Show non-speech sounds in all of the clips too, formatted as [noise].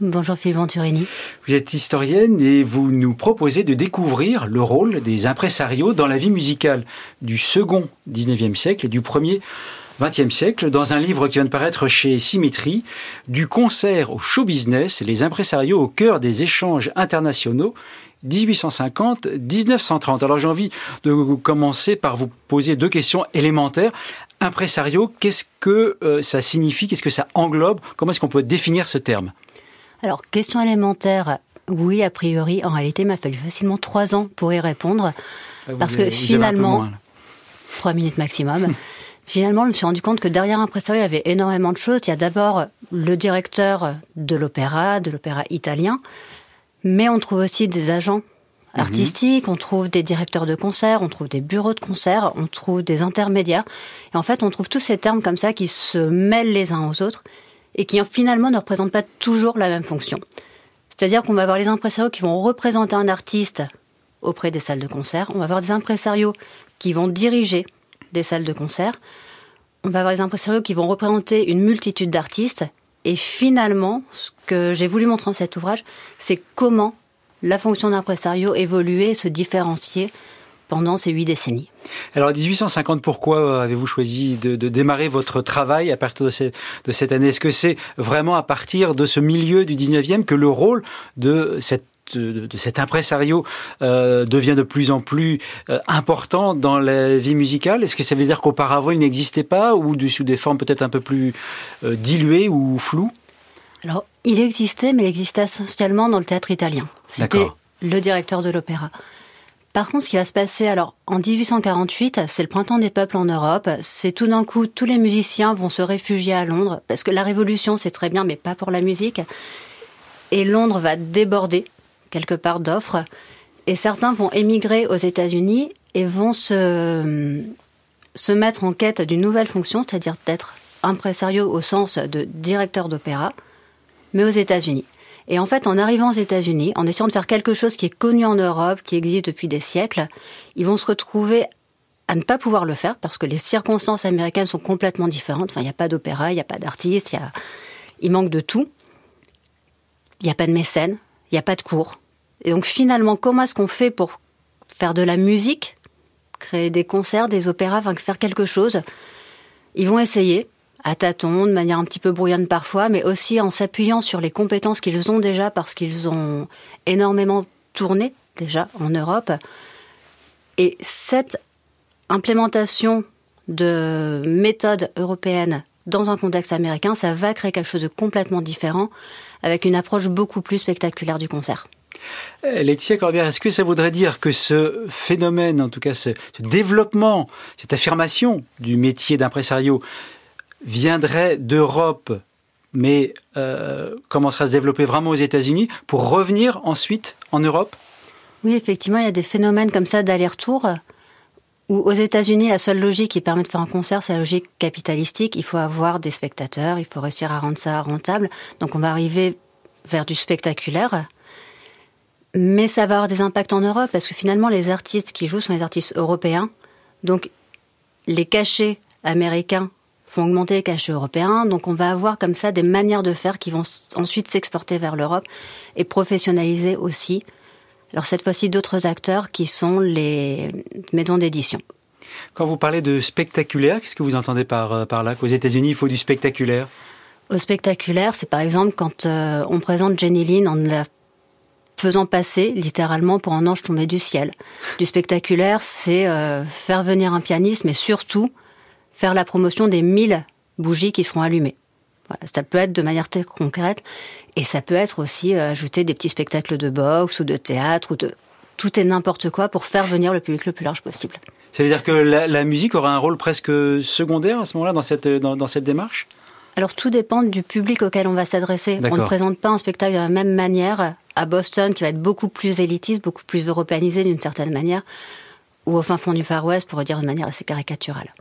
Bonjour Philippe Venturini. Vous êtes historienne et vous nous proposez de découvrir le rôle des impresarios dans la vie musicale du second 19e siècle et du premier 20e siècle dans un livre qui vient de paraître chez Symétrie, du concert au show business, les impresarios au cœur des échanges internationaux 1850-1930. Alors j'ai envie de commencer par vous poser deux questions élémentaires. Impresario, qu'est-ce que euh, ça signifie Qu'est-ce que ça englobe? Comment est-ce qu'on peut définir ce terme? Alors, question élémentaire, oui, a priori. En réalité, il m'a fallu facilement trois ans pour y répondre. Parce que finalement, trois minutes maximum. [laughs] finalement, je me suis rendu compte que derrière Impresario, il y avait énormément de choses. Il y a d'abord le directeur de l'opéra, de l'opéra italien, mais on trouve aussi des agents mhm. artistiques, on trouve des directeurs de concert, on trouve des bureaux de concert, on trouve des intermédiaires. Et en fait, on trouve tous ces termes comme ça qui se mêlent les uns aux autres et qui finalement ne représentent pas toujours la même fonction. C'est-à-dire qu'on va avoir les impresarios qui vont représenter un artiste auprès des salles de concert, on va avoir des impresarios qui vont diriger des salles de concert, on va avoir des impresarios qui vont représenter une multitude d'artistes, et finalement, ce que j'ai voulu montrer dans cet ouvrage, c'est comment la fonction d'impresario évoluait et se différencier pendant ces huit décennies. Alors, 1850, pourquoi euh, avez-vous choisi de, démarrer votre travail à partir de, cette année? Est-ce que c'est vraiment à partir de ce milieu du 19e que le rôle de cette de, cet impresario euh, devient de plus en plus euh, important dans la vie musicale? Est-ce que ça veut dire qu'auparavant il n'existait pas ou sous des formes peut-être un peu plus diluées ou floues? Alors, il existait, mais il existait essentiellement dans le théâtre italien. C'était le directeur de l'opéra. Par contre, ce qui va se passer, alors en 1848, c'est le printemps des peuples en Europe. C'est tout d'un coup, tous les musiciens vont se réfugier à Londres parce que la Révolution, c'est très bien, mais pas pour la musique. Et Londres va déborder quelque part d'offres. Et certains vont émigrer aux États-Unis et vont se, se mettre en quête d'une nouvelle fonction, c'est-à-dire d'être impresario au sens de directeur d'opéra, mais aux États-Unis. Et en fait, en arrivant aux États-Unis, en essayant de faire quelque chose qui est connu en Europe, qui existe depuis des siècles, ils vont se retrouver à ne pas pouvoir le faire parce que les circonstances américaines sont complètement différentes. Enfin, il n'y a pas d'opéra, il n'y a pas d'artistes, il, a... il manque de tout. Il n'y a pas de mécènes, il n'y a pas de cours. Et donc finalement, comment est-ce qu'on fait pour faire de la musique, créer des concerts, des opéras, enfin faire quelque chose? Ils vont essayer à tâtons, de manière un petit peu brouillonne parfois, mais aussi en s'appuyant sur les compétences qu'ils ont déjà parce qu'ils ont énormément tourné déjà en Europe. Et cette implémentation de méthodes européennes dans un contexte américain, ça va créer quelque chose de complètement différent avec une approche beaucoup plus spectaculaire du concert. Euh, Laetitia Corbière, est-ce que ça voudrait dire que ce phénomène, en tout cas ce, ce développement, cette affirmation du métier d'impresario viendrait d'Europe, mais euh, commencerait à se développer vraiment aux États-Unis, pour revenir ensuite en Europe? Oui, effectivement, il y a des phénomènes comme ça d'aller-retour. Où aux États-Unis, la seule logique qui permet de faire un concert, c'est la logique capitalistique. Il faut avoir des spectateurs, il faut réussir à rendre ça rentable. Donc on va arriver vers du spectaculaire. Mais ça va avoir des impacts en Europe, parce que finalement, les artistes qui jouent sont les artistes européens. Donc les cachets américains font augmenter les cachets européens. Donc on va avoir comme ça des manières de faire qui vont ensuite s'exporter vers l'Europe et professionnaliser aussi. Alors cette fois-ci d'autres acteurs qui sont les maisons d'édition. Quand vous parlez de spectaculaire, qu'est-ce que vous entendez par, euh, par là? Qu'aux États-Unis, il faut du spectaculaire? Au spectaculaire, c'est par exemple quand euh, on présente Jenny Lynn en la faisant passer littéralement pour un ange tombé du ciel. Du spectaculaire, c'est euh, faire venir un pianiste, mais surtout faire la promotion des 1000 bougies qui seront allumées. ça peut être de manière très concrète et ça peut être aussi euh, ajouter des petits spectacles de boxe ou de théâtre ou de tout et n'importe quoi pour faire venir le public le plus large possible. Ça veut dire que la, musique aura un rôle presque secondaire à ce moment-là dans cette, dans, cette démarche? Alors tout dépend du public auquel on va s'adresser. On ne présente pas un spectacle de la même manière à Boston, qui va être beaucoup plus élitiste, beaucoup plus européanisé d'une certaine manière, ou au fin fond du Far West, pour dire de manière assez caricaturale.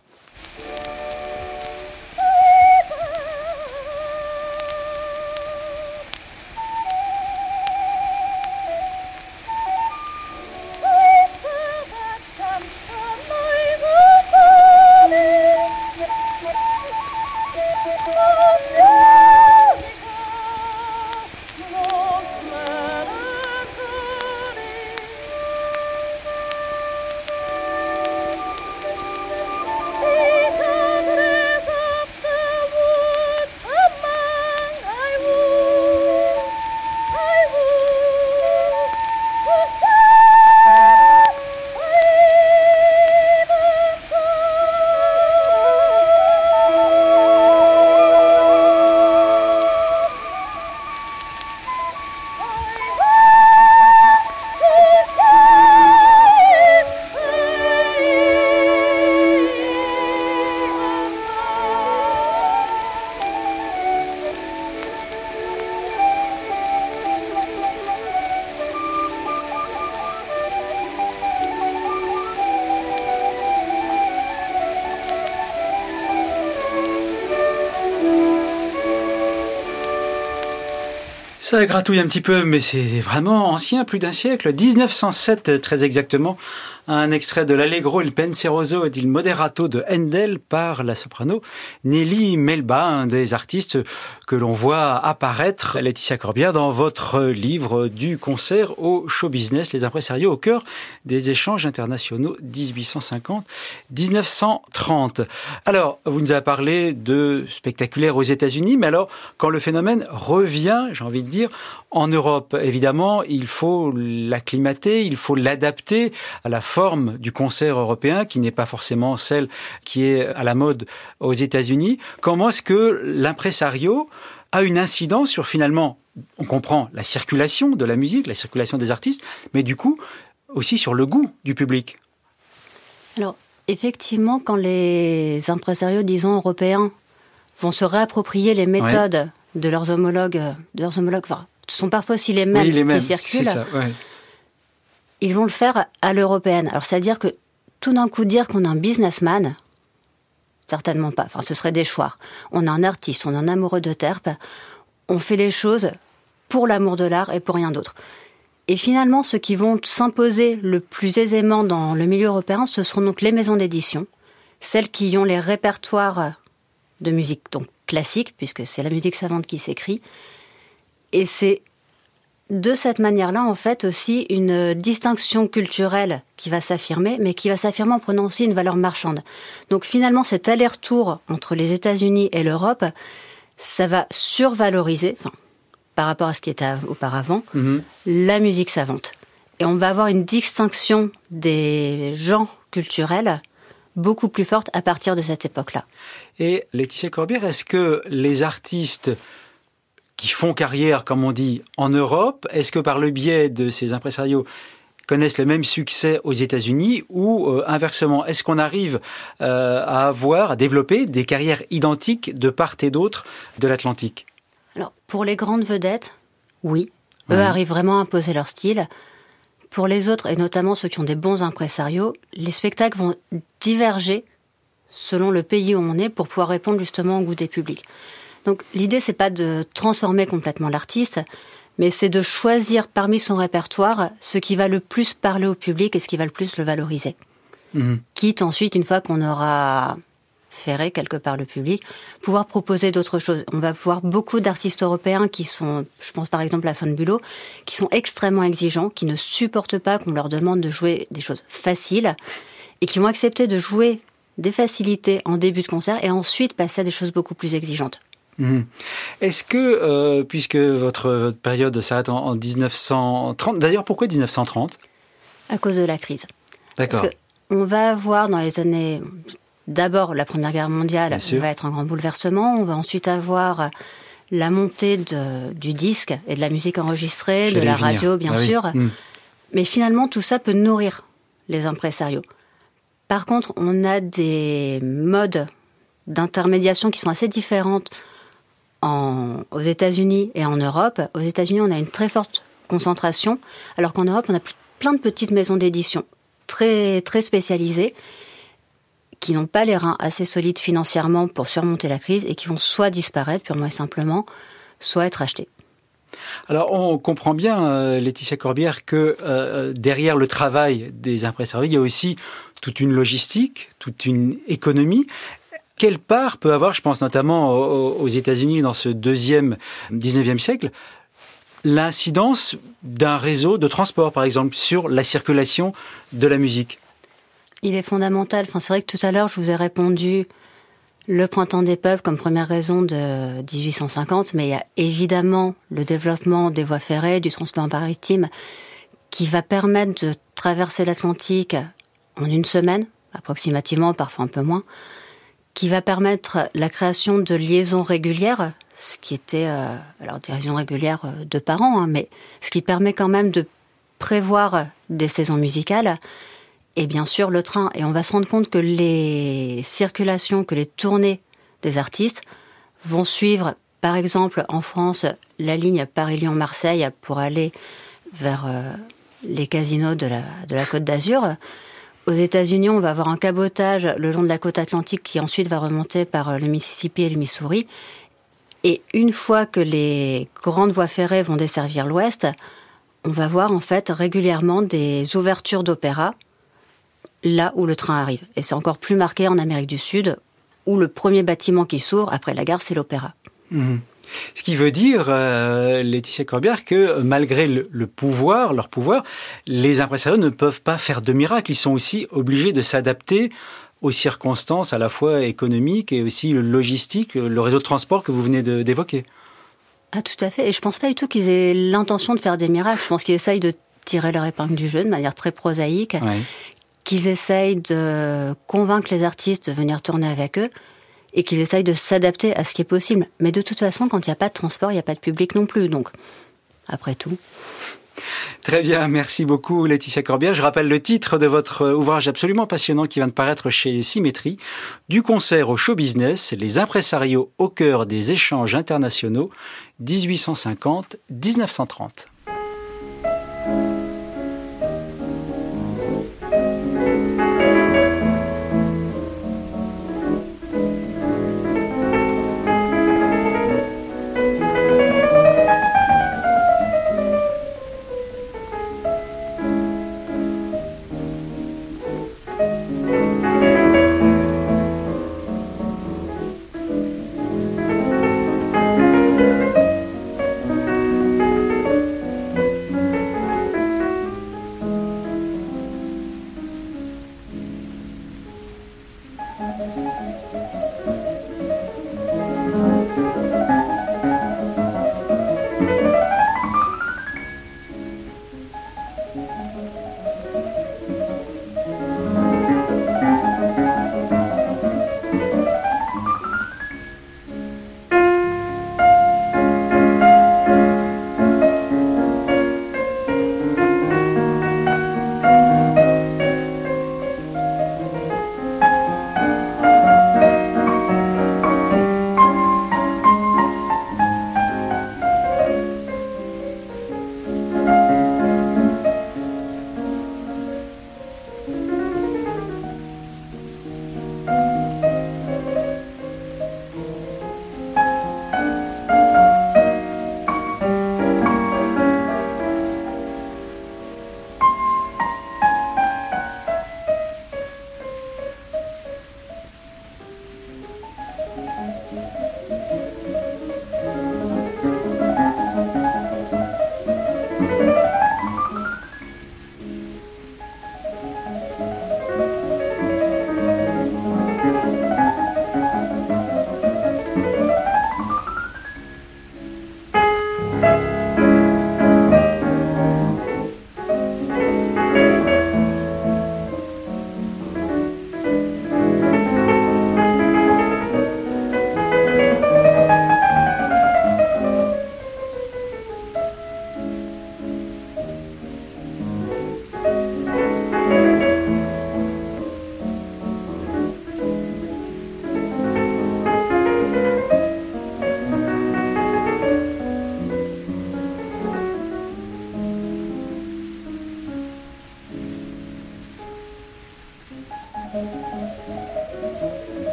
Ça gratouille un petit peu, mais c'est vraiment ancien, plus d'un siècle. 1907, très exactement un extrait de l'Allegro il penseroso et il moderato de Handel par la soprano Nelly Melba, un des artistes que l'on voit apparaître, Laetitia Corbière, dans votre livre du concert au show business, les impresarios au cœur des échanges internationaux 1850-1930. Alors, vous nous avez parlé de spectaculaire aux États-Unis, mais alors, quand le phénomène revient, j'ai envie de dire, en Europe, évidemment, il faut l'acclimater, il faut l'adapter à la forme du concert européen, qui n'est pas forcément celle qui est à la mode aux États-Unis. Comment est-ce que l'impresario a une incidence sur finalement, on comprend la circulation de la musique, la circulation des artistes, mais du coup aussi sur le goût du public? Alors, effectivement, quand les impresarios, disons, européens vont se réapproprier les méthodes de leurs homologues, de leurs homologues, ce sont parfois aussi les mêmes, qui circulent. Ils vont le faire à l'européenne. Alors, c'est-à-dire que tout d'un coup, dire qu'on a un businessman, certainement pas. Enfin, ce serait des choix. On a un artiste, on a un amoureux de terpe. On fait les choses pour l'amour de l'art et pour rien d'autre. Et finalement, ceux qui vont s'imposer le plus aisément dans le milieu européen, ce seront donc les maisons d'édition, celles qui ont les répertoires de musique donc classique, puisque c'est la musique savante qui s'écrit, et c'est de cette manière-là, en fait, aussi une distinction culturelle qui va s'affirmer, mais qui va s'affirmer en prenant aussi une valeur marchande. Donc finalement, cet aller-retour entre les États-Unis et l'Europe, ça va survaloriser, par rapport à ce qui était auparavant, mhm. la musique savante. Et on va avoir une distinction des genres culturels beaucoup plus forte à partir de cette époque-là. Et Laetitia Corbière, est-ce que les artistes qui font carrière, comme on dit, en Europe, est-ce que par le biais de ces impresarios connaissent le même succès aux États-Unis ou euh, inversement Est-ce qu'on arrive euh, à avoir, à développer des carrières identiques de part et d'autre de l'Atlantique? Alors, pour les grandes vedettes, oui. Eux arrivent vraiment à imposer leur style. Pour les autres, et notamment ceux qui ont des bons impresarios, les spectacles vont diverger selon le pays où on est pour pouvoir répondre justement au goût des publics. Donc l'idée, c'est pas de transformer complètement l'artiste, mais c'est de choisir parmi son répertoire ce qui va le plus parler au public et ce qui va le plus le valoriser. Mhm. Quitte ensuite, une fois qu'on aura ferré quelque part le public, pouvoir proposer d'autres choses. On va voir beaucoup d'artistes européens qui sont, je pense par exemple à Bulot, qui sont extrêmement exigeants, qui ne supportent pas qu'on leur demande de jouer des choses faciles et qui vont accepter de jouer des facilités en début de concert et ensuite passer à des choses beaucoup plus exigeantes. Mhm. Est-ce que, euh, puisque votre, période s'arrête en, 1930, d'ailleurs pourquoi 1930 À cause de la crise. D'accord. Parce qu'on va avoir dans les années, d'abord la Première Guerre mondiale, va être un grand bouleversement, on va ensuite avoir la montée du disque et de la musique enregistrée, de la radio bien ah sûr, hmm. mais finalement tout ça peut nourrir les impresarios. Par contre, on a des modes d'intermédiation qui sont assez différentes aux États-Unis et en Europe. Aux États-Unis, on a une très forte concentration, alors qu'en Europe, on a plein de petites maisons d'édition très, très spécialisés qui n'ont pas les reins assez solides financièrement pour surmonter la crise et qui vont soit disparaître purement et simplement, soit être achetés. Alors on comprend bien, euh, Laetitia Corbière, que euh, derrière le travail des impresarios, il y a aussi toute une logistique, toute une économie. Quelle part peut avoir, je pense notamment aux, États-Unis dans ce deuxième 19e siècle, l'incidence d'un réseau de transport, par exemple, sur la circulation de la musique? Il est fondamental. Enfin, c'est vrai que tout à l'heure, je vous ai répondu le printemps des peuples comme première raison de 1850, mais il y a évidemment le développement des voies ferrées, du transport maritime, qui va permettre de traverser l'Atlantique en une semaine, approximativement, parfois un peu moins, qui va permettre la création de liaisons régulières, ce qui était, euh, alors des liaisons régulières euh, de par an, hein, mais ce qui permet quand même de prévoir des saisons musicales et bien sûr le train. Et on va se rendre compte que les circulations, que les tournées des artistes vont suivre, par exemple en France, la ligne Paris-Lyon-Marseille pour aller vers euh, les casinos de la, de la Côte d'Azur. Aux États-Unis, on va avoir un cabotage le long de la côte atlantique qui ensuite va remonter par euh, le Mississippi et le Missouri. Et une fois que les grandes voies ferrées vont desservir l'Ouest, on va voir en fait régulièrement des ouvertures d'opéra là où le train arrive. Et c'est encore plus marqué en Amérique du Sud, où le premier bâtiment qui s'ouvre après la gare, c'est l'opéra. Mhm. Ce qui veut dire, euh, Laetitia Corbière, que malgré le, pouvoir, leur pouvoir, les impresarios ne peuvent pas faire de miracles. Ils sont aussi obligés de s'adapter aux circonstances à la fois économiques et aussi logistiques, le réseau de transport que vous venez d'évoquer. Ah, tout à fait. Et je pense pas du tout qu'ils aient l'intention de faire des miracles. Je pense qu'ils essayent de tirer leur épingle du jeu de manière très prosaïque, qu'ils essayent de convaincre les artistes de venir tourner avec eux et qu'ils essayent de s'adapter à ce qui est possible. Mais de toute façon, quand il n'y a pas de transport, il n'y a pas de public non plus. Donc, après tout. Très bien, merci beaucoup Laetitia Corbière. Je rappelle le titre de votre ouvrage absolument passionnant qui vient de paraître chez Symétrie, du concert au show business, les impresarios au cœur des échanges internationaux 1850-1930. Música